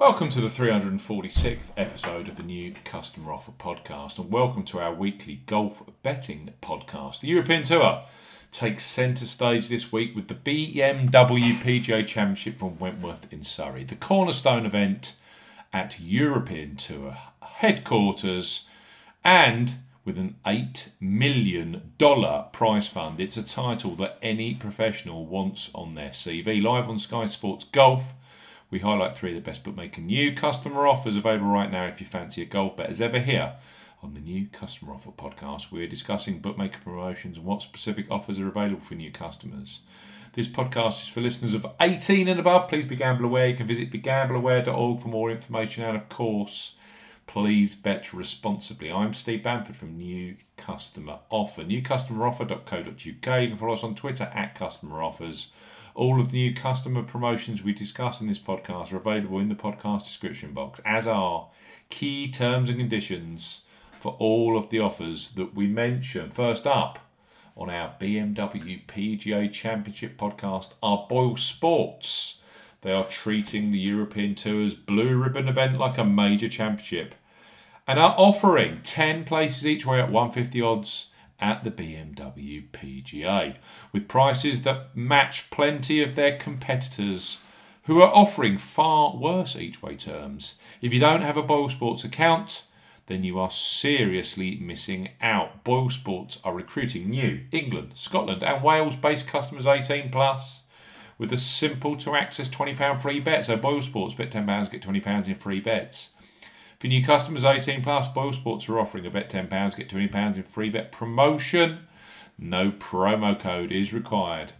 Welcome to the 346th episode of the new Customer Offer Podcast, and welcome to our weekly golf betting podcast. The European Tour takes centre stage this week with the BMW PGA Championship from Wentworth in Surrey, the cornerstone event at European Tour headquarters, and with an $8 million prize fund. It's a title that any professional wants on their CV. Live on Sky Sports Golf we highlight three of the best bookmaker new customer offers available right now if you fancy a golf bet. As ever, here on the new customer offer podcast, we're discussing bookmaker promotions and what specific offers are available for new customers. This podcast is for listeners of 18 and above. Please be gamble aware. You can visit begambleaware.org for more information. And of course, please bet responsibly. I'm Steve Bamford from New Customer Offer. Newcustomeroffer.co.uk. You can follow us on Twitter at Customer Offers all of the new customer promotions we discuss in this podcast are available in the podcast description box, as are key terms and conditions for all of the offers that we mention. First up on our BMW PGA Championship podcast are Boyle Sports. They are treating the European Tour's blue ribbon event like a major championship and are offering 10 places each way at 150 odds at the BMW PGA, with prices that match plenty of their competitors who are offering far worse each way terms. If you don't have a Boyle Sports account, then you are seriously missing out. Boyle Sports are recruiting new England, Scotland, and Wales based customers 18 plus with a simple to access £20 free bet. So Boyle Sports bet £10, get £20 in free bets. For new customers 18 plus, Boyle Sports are offering a bet £10, get £20 in free bet promotion. No promo code is required.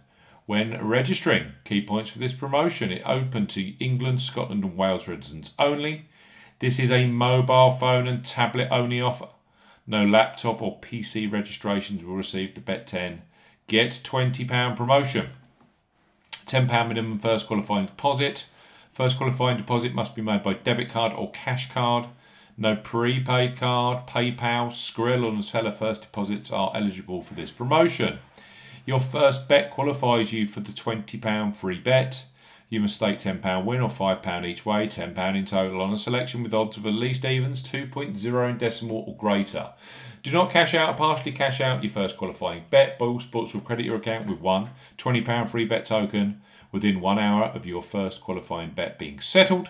When registering, key points for this promotion it open to England, Scotland, and Wales residents only. This is a mobile phone and tablet only offer. No laptop or PC registrations will receive the Bet 10 Get £20 promotion. £10 minimum first qualifying deposit. First qualifying deposit must be made by debit card or cash card. No prepaid card, PayPal, Skrill, or Neteller first deposits are eligible for this promotion. Your first bet qualifies you for the £20 free bet. You must stake £10 win or £5 each way, £10 in total on a selection with odds of at least evens 2.0 in decimal or greater. Do not cash out partially cash out your first qualifying bet. Boyle Sports will credit your account with one £20 free bet token within one hour of your first qualifying bet being settled.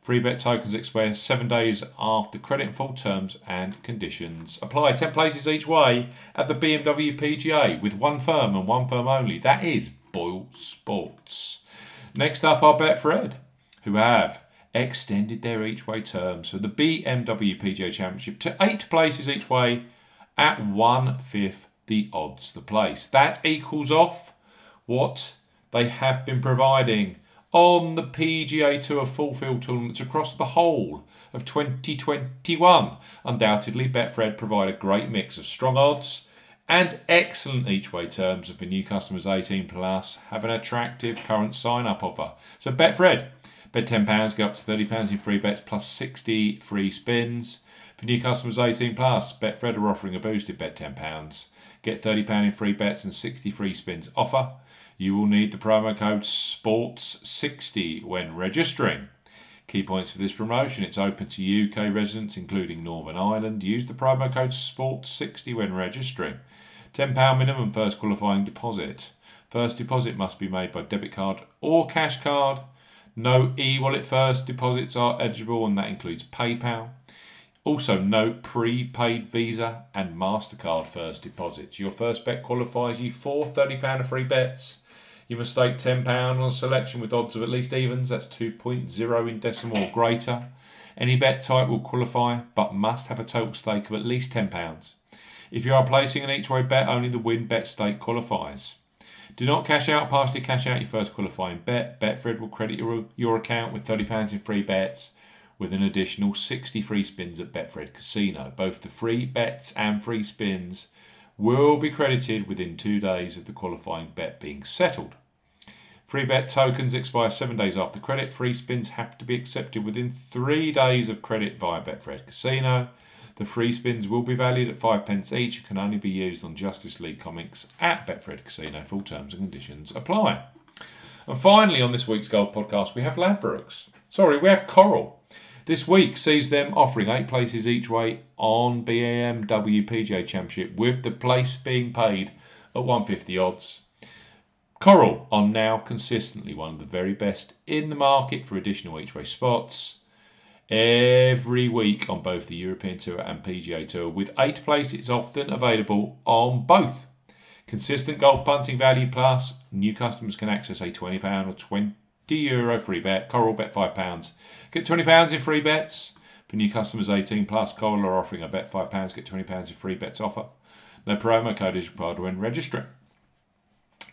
Free bet tokens expire seven days after credit and full terms and conditions apply. 10 places each way at the BMW PGA with one firm and one firm only. That is Boyle Sports. Next up are Betfred, who have extended their each way terms for the BMW PGA Championship to eight places each way at one fifth the odds the place. That equals off what they have been providing on the PGA Tour full field tournaments across the whole of 2021. Undoubtedly, Betfred provide a great mix of strong odds and excellent each way terms, and for new customers 18 plus, have an attractive current sign up offer. So, Betfred, bet £10, get up to £30 in free bets plus 60 free spins. For new customers 18 plus, Betfred are offering a boosted bet £10, get £30 in free bets and 60 free spins offer. You will need the promo code SPORTS60 when registering. Key points for this promotion it's open to UK residents, including Northern Ireland. Use the promo code SPORTS60 when registering. £10 minimum first qualifying deposit. First deposit must be made by debit card or cash card. No e wallet first deposits are eligible, and that includes PayPal. Also, no prepaid Visa and MasterCard first deposits. Your first bet qualifies you for £30 of free bets. You must stake £10 on a selection with odds of at least evens, that's 2.0 in decimal or greater. Any bet type will qualify, but must have a total stake of at least £10. If you are placing an each way bet, only the win bet stake qualifies. Do not cash out, partially cash out your first qualifying bet. Betfred will credit your, your account with £30 in free bets with an additional 60 free spins at Betfred Casino. Both the free bets and free spins will be credited within two days of the qualifying bet being settled. Free bet tokens expire seven days after credit. Free spins have to be accepted within three days of credit via Betfred Casino. The free spins will be valued at five pence each and can only be used on Justice League comics at Betfred Casino. Full terms and conditions apply. And finally, on this week's golf podcast, we have Ladbrokes. Sorry, we have Coral. This week sees them offering eight places each way on BMW PGA Championship, with the place being paid at 150 odds. Coral are now consistently one of the very best in the market for additional each way spots every week on both the European Tour and PGA Tour, with eight places often available on both. Consistent golf punting value plus new customers can access a £20 or 20 euro free bet. Coral bet £5. Get £20 in free bets. For new customers 18 plus, Coral are offering a bet £5, get £20 in free bets offer. No promo code is required when registering.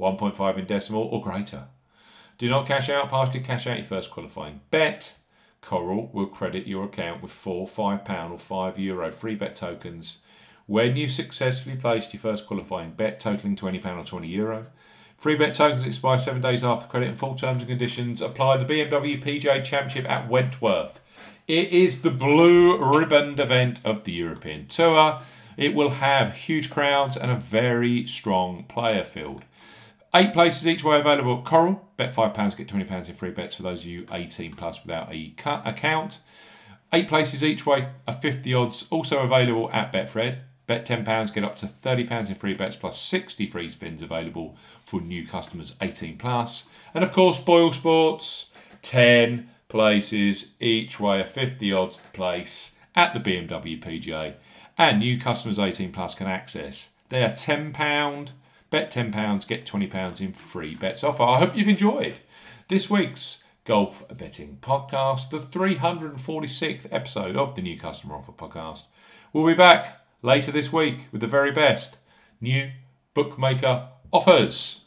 1.5 in decimal or greater. Do not cash out, partially cash out your first qualifying bet. Coral will credit your account with four £5 or €5 Euro free bet tokens when you successfully placed your first qualifying bet totaling £20 or €20. Euro. Free bet tokens expire seven days after credit and full terms and conditions apply. The BMW PGA Championship at Wentworth. It is the blue ribbon event of the European Tour. It will have huge crowds and a very strong player field. Eight places each way available Coral. Bet £5, get £20 in free bets for those of you 18 plus without a cut account. Eight places each way a 50 odds, also available at Betfred. Bet £10, get up to £30 in free bets plus 60 free spins available for new customers 18 plus. And of course, Boyle Sports, 10 places each way, a 50 odds place at the BMW PGA. And new customers 18 plus can access their £10 Bet £10, get £20 in free bets offer. I hope you've enjoyed this week's Golf Betting Podcast, the 346th episode of the New Customer Offer Podcast. We'll be back later this week with the very best new bookmaker offers.